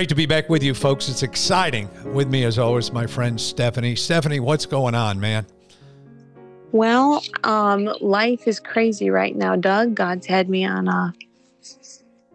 Great to be back with you, folks. It's exciting. With me, as always, my friend Stephanie. Stephanie, what's going on, man? Well, um, life is crazy right now, Doug. God's had me on a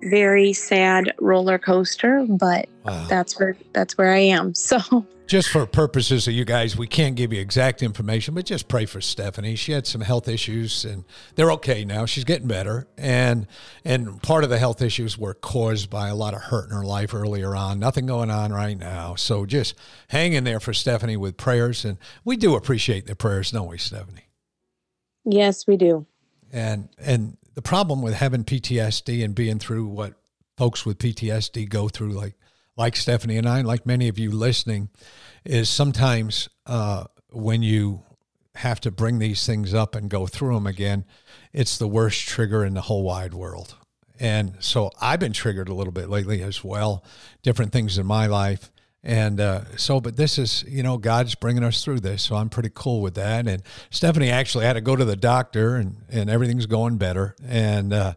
very sad roller coaster, but wow. that's where that's where I am. So just for purposes of you guys, we can't give you exact information, but just pray for Stephanie. She had some health issues, and they're okay now. She's getting better, and and part of the health issues were caused by a lot of hurt in her life earlier on. Nothing going on right now, so just hang in there for Stephanie with prayers, and we do appreciate the prayers, don't we, Stephanie? Yes, we do. And and the problem with having PTSD and being through what folks with PTSD go through, like like Stephanie and I, and like many of you listening, is sometimes uh, when you have to bring these things up and go through them again, it's the worst trigger in the whole wide world. And so I've been triggered a little bit lately as well, different things in my life. And uh, so, but this is, you know, God's bringing us through this. So I'm pretty cool with that. And Stephanie actually had to go to the doctor and, and everything's going better. And uh,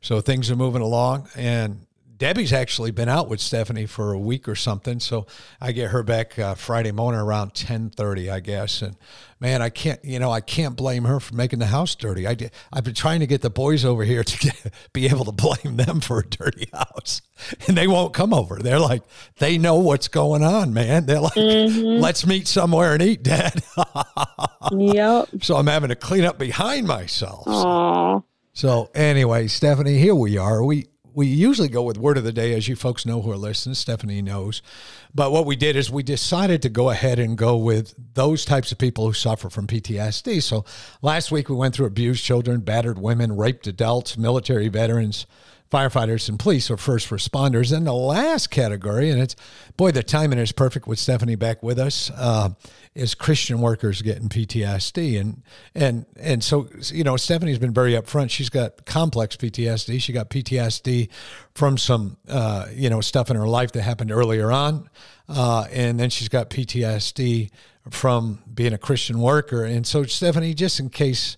so things are moving along. And Debbie's actually been out with Stephanie for a week or something, so I get her back uh, Friday morning around ten thirty, I guess. And man, I can't, you know, I can't blame her for making the house dirty. I I've been trying to get the boys over here to get, be able to blame them for a dirty house, and they won't come over. They're like, they know what's going on, man. They're like, mm-hmm. let's meet somewhere and eat, Dad. yep. So I'm having to clean up behind myself. Aww. So anyway, Stephanie, here we are. We we usually go with word of the day, as you folks know who are listening. Stephanie knows. But what we did is we decided to go ahead and go with those types of people who suffer from PTSD. So last week we went through abused children, battered women, raped adults, military veterans, firefighters and police or first responders. And the last category, and it's boy, the timing is perfect with Stephanie back with us, uh, is Christian workers getting PTSD. And and and so you know, Stephanie's been very upfront. She's got complex PTSD. She got PTSD from some uh, you know stuff in her life that happened earlier on, uh, and then she's got PTSD from being a Christian worker. And so Stephanie, just in case.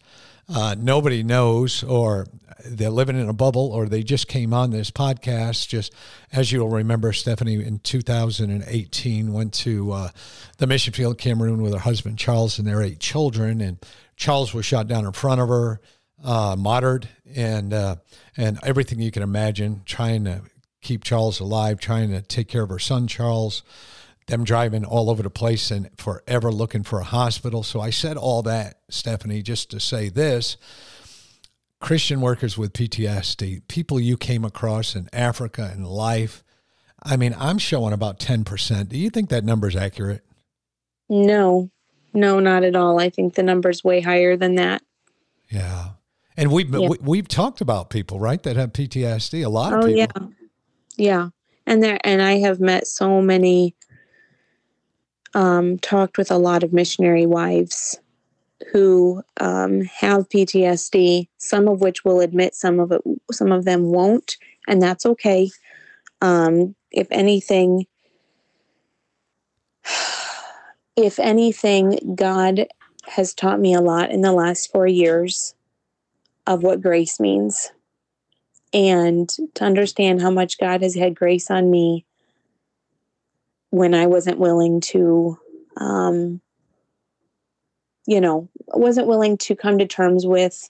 Uh, nobody knows, or they're living in a bubble or they just came on this podcast. Just as you'll remember, Stephanie in 2018 went to uh, the mission field, Cameroon, with her husband Charles and their eight children. And Charles was shot down in front of her, uh, martyred, and uh, and everything you can imagine, trying to keep Charles alive, trying to take care of her son Charles. Them driving all over the place and forever looking for a hospital. So I said all that, Stephanie, just to say this Christian workers with PTSD, people you came across in Africa and life. I mean, I'm showing about 10%. Do you think that number is accurate? No, no, not at all. I think the number's way higher than that. Yeah. And we've, yeah. we, have talked about people, right, that have PTSD. A lot of people. oh, people. yeah. Yeah. And there, and I have met so many, um, talked with a lot of missionary wives who um, have PTSD, some of which will admit, some of it, some of them won't, and that's okay. Um, if anything, if anything, God has taught me a lot in the last four years of what grace means, and to understand how much God has had grace on me when I wasn't willing to um, you know, wasn't willing to come to terms with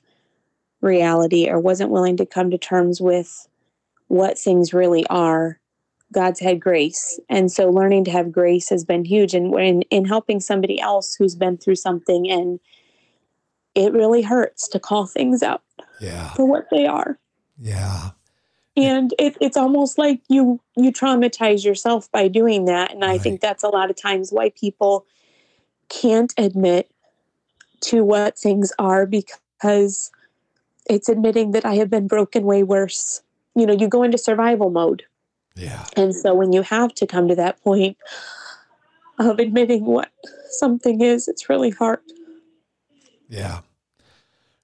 reality or wasn't willing to come to terms with what things really are, God's had grace. And so learning to have grace has been huge. And in, in helping somebody else who's been through something and it really hurts to call things out yeah. for what they are. Yeah. And it, it's almost like you you traumatize yourself by doing that. And i think that's a lot of times why people can't admit to what things are because it's admitting that i have been broken way worse. You know you go into survival mode. Yeah. And so when you have to come to that point of admitting what something is it's really hard. Yeah.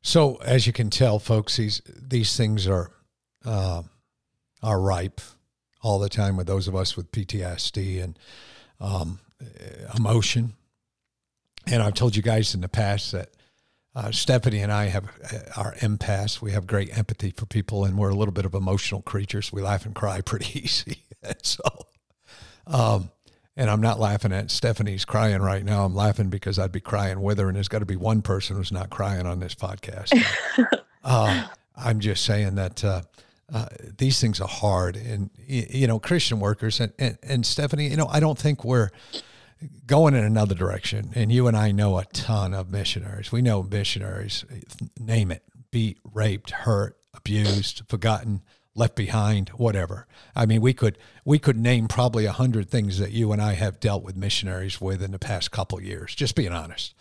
So as you can tell folks these these things are uh, are ripe all the time with those of us with PTSD and um, emotion. And I've told you guys in the past that uh, Stephanie and I have uh, our empaths. We have great empathy for people, and we're a little bit of emotional creatures. We laugh and cry pretty easy. so, um, and I'm not laughing at Stephanie's crying right now. I'm laughing because I'd be crying with her, and there's got to be one person who's not crying on this podcast. uh, I'm just saying that uh, uh, these things are hard. And you know christian workers and, and, and stephanie you know i don't think we're going in another direction. And you and i know a ton of missionaries. We know missionaries name it beat raped hurt abused forgotten left behind whatever. I mean we could we could name probably a hundred things that you and i have dealt with missionaries with in the past couple years just being honest.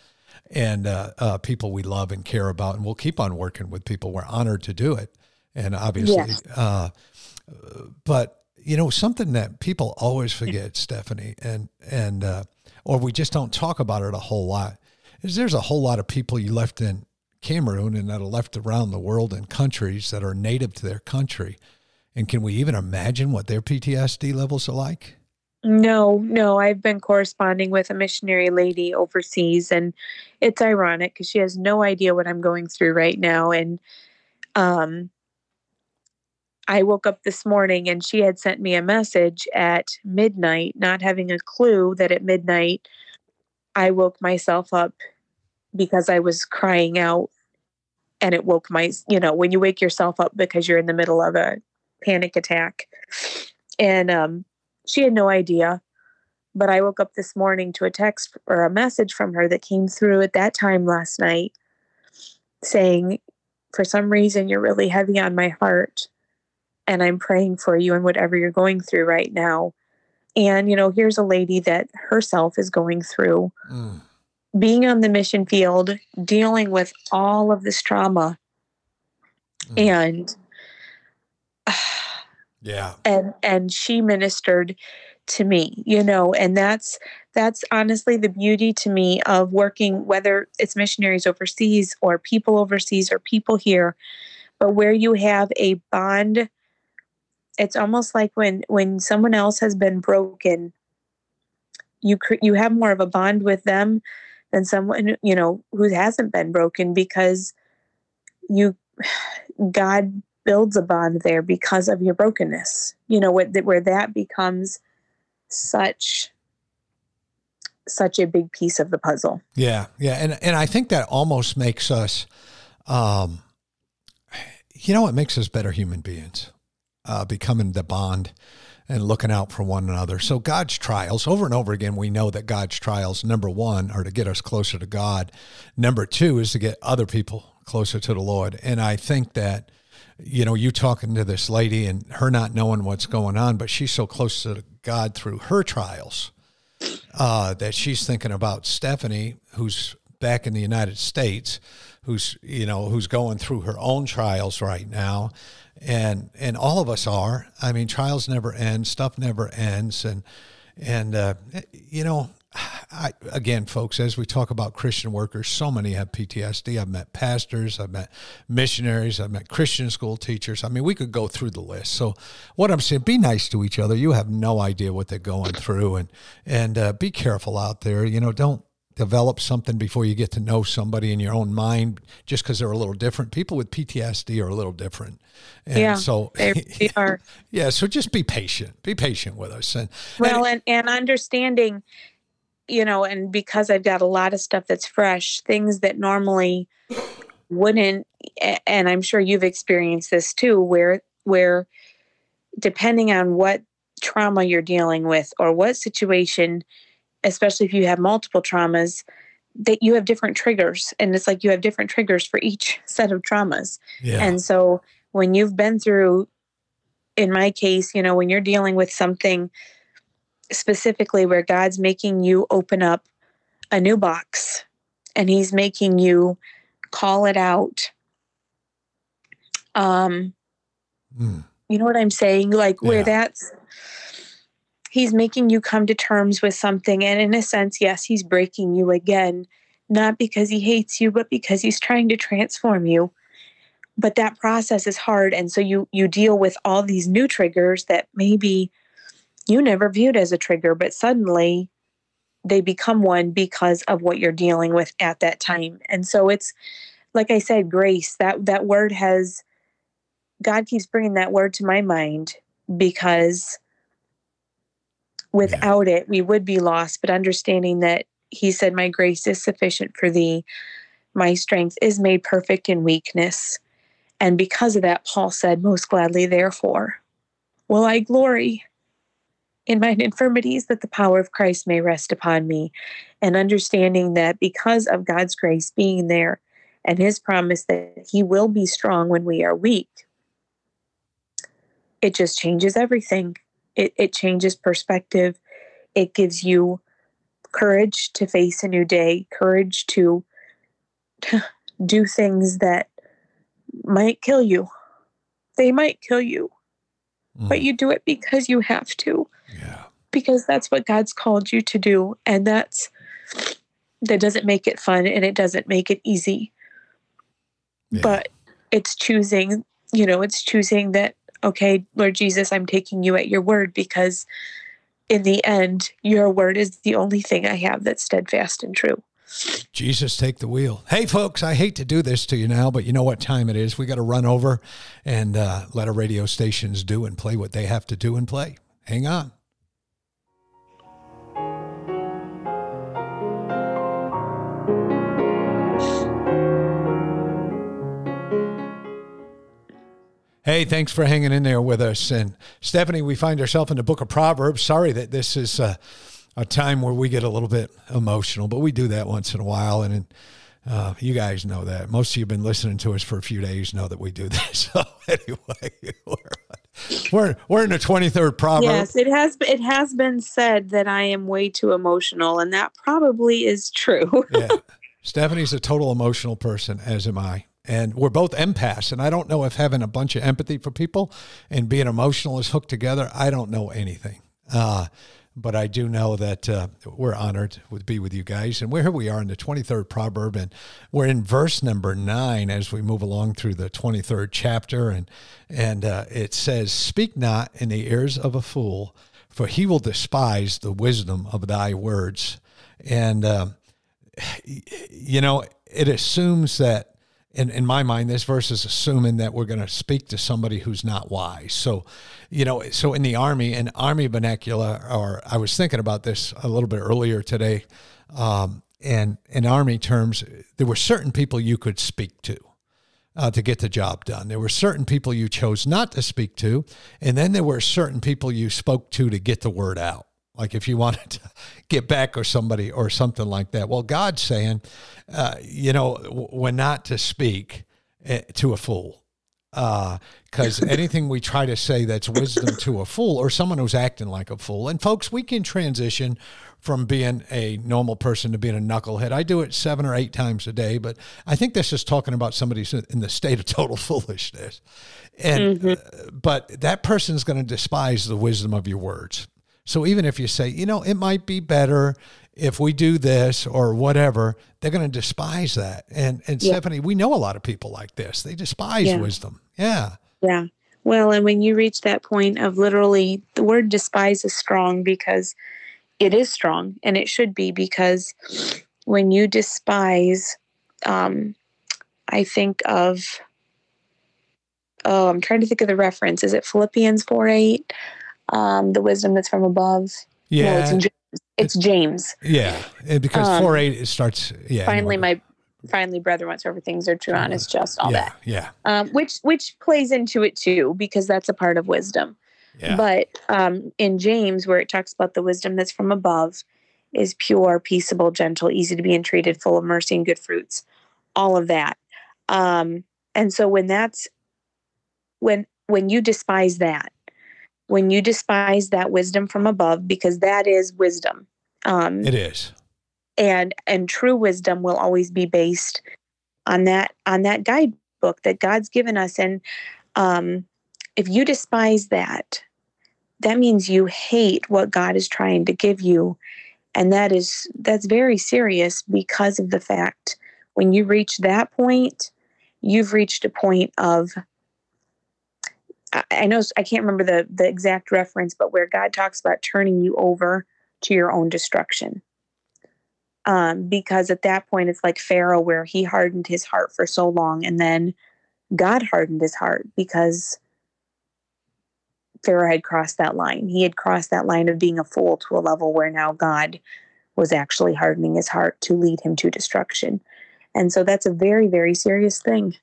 And uh, uh, people we love and care about and we'll keep on working with people. We're honored to do it and obviously, yes. uh, but you know something that people always forget, Stephanie, and and uh, or we just don't talk about it a whole lot. Is there's a whole lot of people you left in Cameroon and that are left around the world in countries that are native to their country, and can we even imagine what their PTSD levels are like? No, no. I've been corresponding with a missionary lady overseas, and it's ironic because she has no idea what I'm going through right now. And um, I woke up this morning and she had sent me a message at midnight, not having a clue that at midnight I woke myself up because I was crying out and it woke my, you know, when you wake yourself up because you're in the middle of a panic attack. And um, she had no idea. But I woke up this morning to a text or a message from her that came through at that time last night saying, for some reason, you're really heavy on my heart and I'm praying for you and whatever you're going through right now. And, you know, here's a lady that herself is going through mm. being on the mission field, dealing with all of this trauma. Mm. And, yeah. And, and she ministered to me, you know, and that's, that's honestly the beauty to me of working, whether it's missionaries overseas or people overseas or people here, but where you have a bond it's almost like when when someone else has been broken you you have more of a bond with them than someone you know who hasn't been broken because you god builds a bond there because of your brokenness you know where, where that becomes such such a big piece of the puzzle. Yeah yeah and and i think that almost makes us um you know it makes us better human beings uh, becoming the bond and looking out for one another. So God's trials, over and over again, we know that God's trials, number one, are to get us closer to God. Number two is to get other people closer to the Lord. And I think that, you know, you talking to this lady and her not knowing what's going on, but she's so close to God through her trials uh, that she's thinking about Stephanie, who's back in the United States, who's, you know, who's going through her own trials right now and and all of us are. I mean, trials never end, stuff never ends, and and uh, you know, I, again, folks, as we talk about Christian workers, so many have PTSD. I've met pastors, I've met missionaries, I've met Christian school teachers. I mean, we could go through the list. So, what I'm saying, be nice to each other. You have no idea what they're going through, and and uh, be careful out there. You know, don't develop something before you get to know somebody in your own mind just because they're a little different. People with PTSD are a little different. And yeah, so they are. yeah. So just be patient, be patient with us. And well, and, and understanding, you know, and because I've got a lot of stuff that's fresh, things that normally wouldn't, and I'm sure you've experienced this too, where, where depending on what trauma you're dealing with or what situation, especially if you have multiple traumas, that you have different triggers. And it's like you have different triggers for each set of traumas. Yeah. And so when you've been through in my case, you know, when you're dealing with something specifically where God's making you open up a new box and he's making you call it out. Um mm. you know what I'm saying? Like where that's he's making you come to terms with something and in a sense, yes, he's breaking you again, not because he hates you, but because he's trying to transform you. But that process is hard and so you you deal with all these new triggers that maybe you never viewed as a trigger but suddenly they become one because of what you're dealing with at that time. And so it's like i said grace. That that word has god keeps bringing that word to my mind because without yeah. it we would be lost but understanding that he said my grace is sufficient for thee my strength is made perfect in weakness and because of that, Paul said, Most gladly, therefore, will I glory in mine infirmities that the power of Christ may rest upon me. And understanding that because of God's grace being there and his promise that he will be strong when we are weak, it just changes everything. It, it changes perspective. It gives you courage to face a new day, courage to, do things that might kill you. They might kill you, mm. but you do it because you have to. Yeah. Because that's what God's called you to do. And that's, that doesn't make it fun and it doesn't make it easy. Yeah. But it's choosing, you know, it's choosing that, okay, Lord Jesus, I'm taking you at your word because in the end, your word is the only thing I have that's steadfast and true. Jesus, take the wheel. Hey, folks, I hate to do this to you now, but you know what time it is. We got to run over and uh, let our radio stations do and play what they have to do and play. Hang on. Hey, thanks for hanging in there with us. And Stephanie, we find ourselves in the book of Proverbs. Sorry that this is. Uh, a time where we get a little bit emotional, but we do that once in a while. And uh, you guys know that. Most of you have been listening to us for a few days know that we do this. So anyway, we're, we're, we're in the 23rd proverb. Yes, it has, it has been said that I am way too emotional, and that probably is true. yeah. Stephanie's a total emotional person, as am I. And we're both empaths. And I don't know if having a bunch of empathy for people and being emotional is hooked together. I don't know anything. Uh, but I do know that uh, we're honored to be with you guys. And here we are in the 23rd proverb, and we're in verse number nine as we move along through the 23rd chapter. And, and uh, it says, Speak not in the ears of a fool, for he will despise the wisdom of thy words. And, uh, you know, it assumes that in, in my mind, this verse is assuming that we're going to speak to somebody who's not wise. So, you know, so in the army, in army vernacular, or I was thinking about this a little bit earlier today, um, and in army terms, there were certain people you could speak to. Uh, to get the job done. There were certain people you chose not to speak to, and then there were certain people you spoke to to get the word out. Like if you wanted to get back or somebody or something like that. Well, God's saying, uh, you know, we're not to speak eh, to a fool. Because uh, anything we try to say that's wisdom to a fool or someone who's acting like a fool. And folks, we can transition from being a normal person to being a knucklehead. I do it seven or eight times a day, but I think this is talking about somebody who's in the state of total foolishness. And, mm-hmm. uh, but that person's going to despise the wisdom of your words. So even if you say, you know, it might be better if we do this or whatever, they're going to despise that. And and yeah. Stephanie, we know a lot of people like this. They despise yeah. wisdom. Yeah. Yeah. Well, and when you reach that point of literally the word despise is strong because it is strong and it should be because when you despise um I think of oh, I'm trying to think of the reference. Is it Philippians 4 8? Um, the wisdom that's from above. Yeah. No, it's, James. it's James. Yeah. because um, 4 8 it starts. Yeah. Finally, my finally brother whatsoever things are true honest just all yeah, that yeah um, which which plays into it too because that's a part of wisdom yeah. but um, in james where it talks about the wisdom that's from above is pure peaceable gentle easy to be entreated full of mercy and good fruits all of that um, and so when that's when when you despise that when you despise that wisdom from above, because that is wisdom. Um, it is. And and true wisdom will always be based on that on that guidebook that God's given us. And um, if you despise that, that means you hate what God is trying to give you. And that is that's very serious because of the fact when you reach that point, you've reached a point of I know I can't remember the the exact reference, but where God talks about turning you over to your own destruction. Um, because at that point it's like Pharaoh, where he hardened his heart for so long, and then God hardened his heart because Pharaoh had crossed that line. He had crossed that line of being a fool to a level where now God was actually hardening his heart to lead him to destruction. And so that's a very, very serious thing.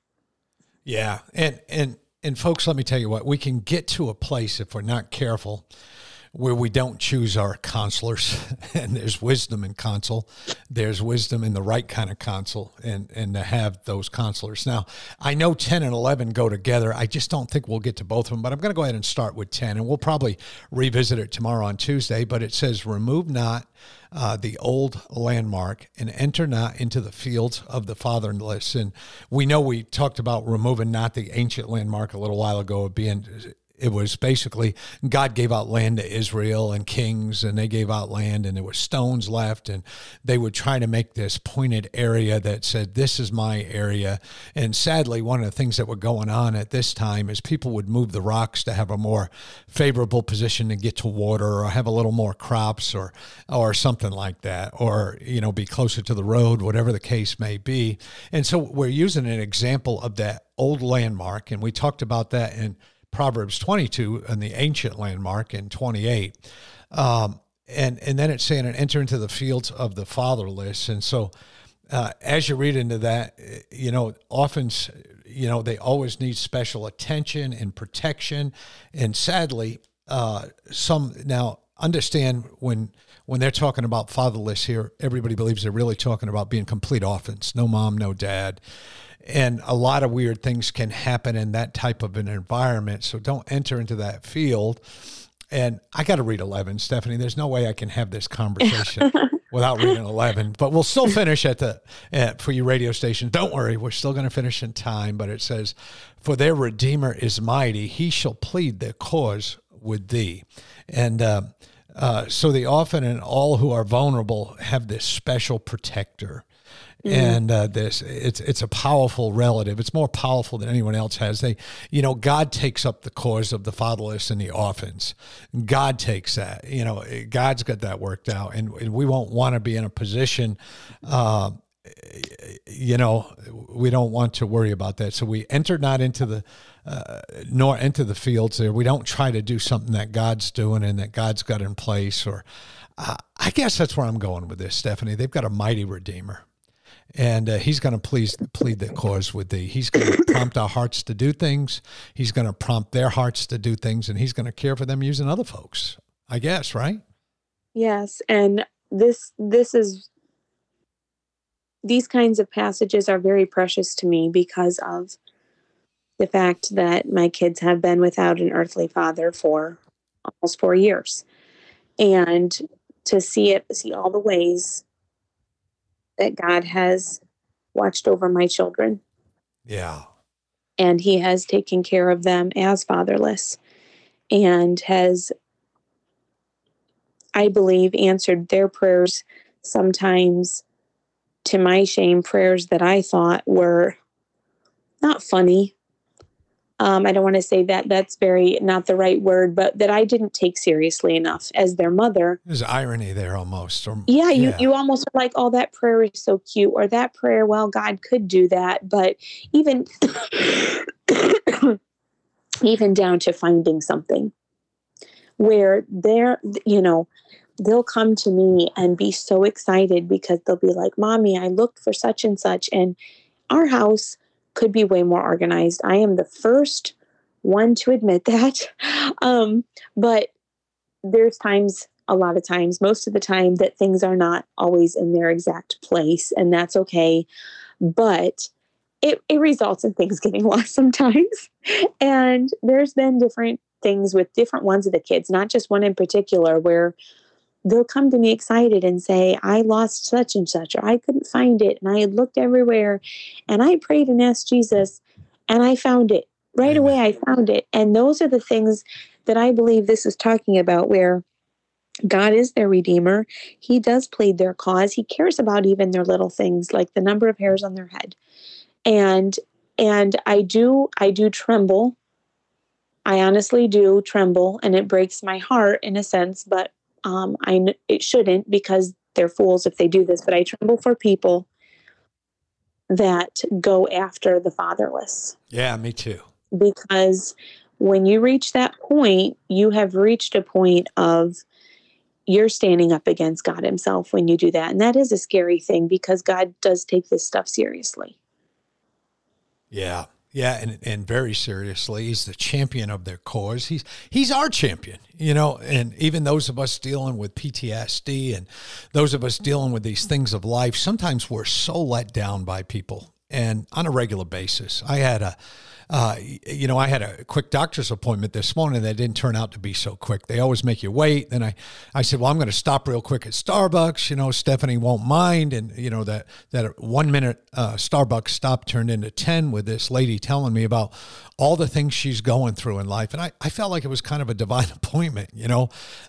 Yeah. And and and folks, let me tell you what, we can get to a place if we're not careful where we don't choose our counselors. And there's wisdom in counsel. There's wisdom in the right kind of counsel and and to have those counselors. Now i know 10 and 11 go together. I just don't think we'll get to both of them but i'm going to go ahead and start with 10 and we'll probably revisit it tomorrow on tuesday but it says remove not uh, the old landmark and enter not into the fields of the fatherless. And we know we talked about removing not the ancient landmark a little while ago of being it was basically God gave out land to Israel and kings, and they gave out land, and there were stones left, and they would try to make this pointed area that said, "This is my area." And sadly, one of the things that were going on at this time is people would move the rocks to have a more favorable position to get to water, or have a little more crops, or or something like that, or you know, be closer to the road, whatever the case may be. And so we're using an example of that old landmark, and we talked about that in Proverbs 22 and the ancient landmark in 28. Um, and, and then it's saying, and enter into the fields of the fatherless. And so, uh, as you read into that, you know, often, you know, they always need special attention and protection. And sadly, uh, some now understand when when they're talking about fatherless here, everybody believes they're really talking about being complete orphans, no mom, no dad and a lot of weird things can happen in that type of an environment. So don't enter into that field. And I got to read 11, Stephanie. There's no way I can have this conversation without reading 11. But we'll still finish at the at, for you radio stations. Don't worry, we're still going to finish in time. But it says, "For their Redeemer is mighty; he shall plead their cause with thee." And uh, uh, so the orphan and all who are vulnerable have this special protector. Mm. And uh, this it's it's a powerful relative. It's more powerful than anyone else has. They, you know, God takes up the cause of the fatherless and the orphans. God takes that. You know, God's got that worked out, and, and we won't want to be in a position. You know, we don't want to worry about that. So we enter not into the uh, nor into the fields there. We don't try to do something that God's doing and that God's got in place. Or uh, I guess that's where I'm going with this, Stephanie. They've got a mighty redeemer and uh, he's going to please plead the cause with thee. He's going to prompt our hearts to do things. He's going to prompt their hearts to do things, and he's going to care for them using other folks. I guess, right? Yes, and this this is these kinds of passages are very precious to me because of the fact that my kids have been without an earthly father for almost four years, and to see it, see all the ways that God has watched over my children. Yeah. And he has taken care of them as fatherless and has, I believe, answered their prayers sometimes to my shame, prayers that I thought were not funny, um, I don't want to say that that's very not the right word, but that I didn't take seriously enough as their mother. There's irony there almost. Or, yeah, you, yeah. you almost are like, oh, that prayer is so cute, or that prayer, well, God could do that. But even even down to finding something where they're, you know, they'll come to me and be so excited because they'll be like, Mommy, I looked for such and such, and our house could be way more organized. I am the first one to admit that. Um, but there's times, a lot of times, most of the time, that things are not always in their exact place, and that's okay. But it, it results in things getting lost sometimes. And there's been different things with different ones of the kids, not just one in particular, where they'll come to me excited and say, I lost such and such, or I couldn't find it. And I had looked everywhere and I prayed and asked Jesus and I found it. Right away, I found it. And those are the things that I believe this is talking about, where God is their redeemer. He does plead their cause. He cares about even their little things like the number of hairs on their head. And and I do I do tremble. I honestly do tremble and it breaks my heart in a sense, but um, I it shouldn't because they're fools if they do this. But I tremble for people that go after the fatherless. Yeah, me too. Because when you reach that point, you have reached a point of you're standing up against God Himself when you do that. And that is a scary thing because God does take this stuff seriously. Yeah. Yeah, and, and very seriously, he's the champion of their cause. He's he's our champion, you know. And even those of us dealing with PTSD and those of us dealing with these things of life, sometimes we're so let down by people, and on a regular basis. I had a uh, you know, I had a quick doctor's appointment this morning that didn't turn out to be so quick. They always make you wait. Then I, I said, well, I'm going to stop real quick at Starbucks. You know, Stephanie won't mind. And, you know, that, that one minute uh, Starbucks stop turned into 10 with this lady telling me about all the things she's going through in life. And I, I felt like it was kind of a divine appointment, you know.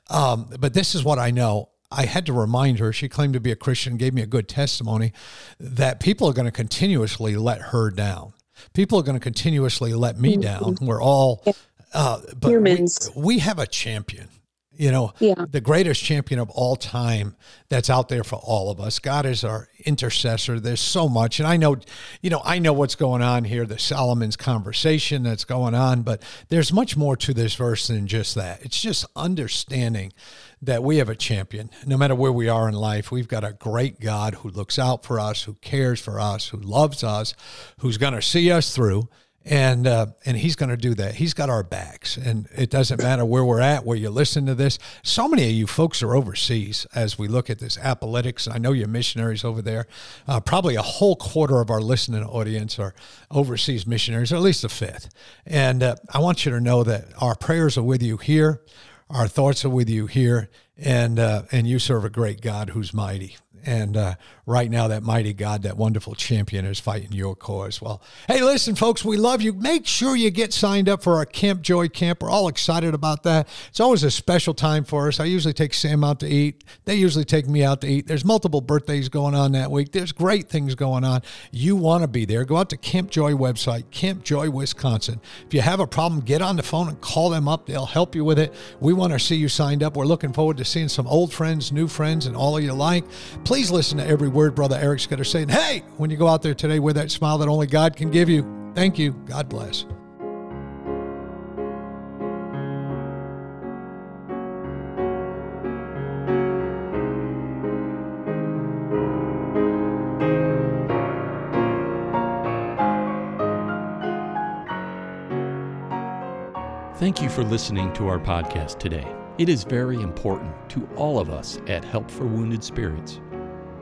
Um, but this is what I know. I had to remind her, she claimed to be a Christian, gave me a good testimony, that people are going to continuously let her down people are going to continuously let me mm-hmm. down. We're all, uh, but humans. We, we, have a champion. You know, yeah. the greatest champion of all time that's out there for all of us. God is our intercessor. There's so much. And I know, you know, I know what's going on here, the Solomon's conversation that's going on, but there's much more to this verse than just that. It's just understanding that we have a champion. No matter where we are in life, we've got a great God who looks out for us, who cares for us, who loves us, who's going to see us through. And uh, and he's going to do that. He's got our backs, and it doesn't matter where we're at, where you listen to this. So many of you folks are overseas as we look at this apologetics. I know you're missionaries over there. Uh, probably a whole quarter of our listening audience are overseas missionaries, or at least a fifth. And uh, I want you to know that our prayers are with you here. Our thoughts are with you here, and uh, and you serve a great God who's mighty. And uh, right now, that mighty God, that wonderful champion, is fighting your cause. Well, hey, listen, folks, we love you. Make sure you get signed up for our Camp Joy camp. We're all excited about that. It's always a special time for us. I usually take Sam out to eat. They usually take me out to eat. There's multiple birthdays going on that week. There's great things going on. You want to be there. Go out to Camp Joy website, Camp Joy, Wisconsin. If you have a problem, get on the phone and call them up. They'll help you with it. We want to see you signed up. We're looking forward to seeing some old friends, new friends, and all of you like. Please listen to every word Brother Eric's going to say. Hey, when you go out there today with that smile that only God can give you, thank you. God bless. Thank you for listening to our podcast today. It is very important to all of us at Help for Wounded Spirits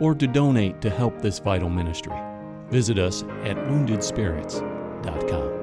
or to donate to help this vital ministry, visit us at woundedspirits.com.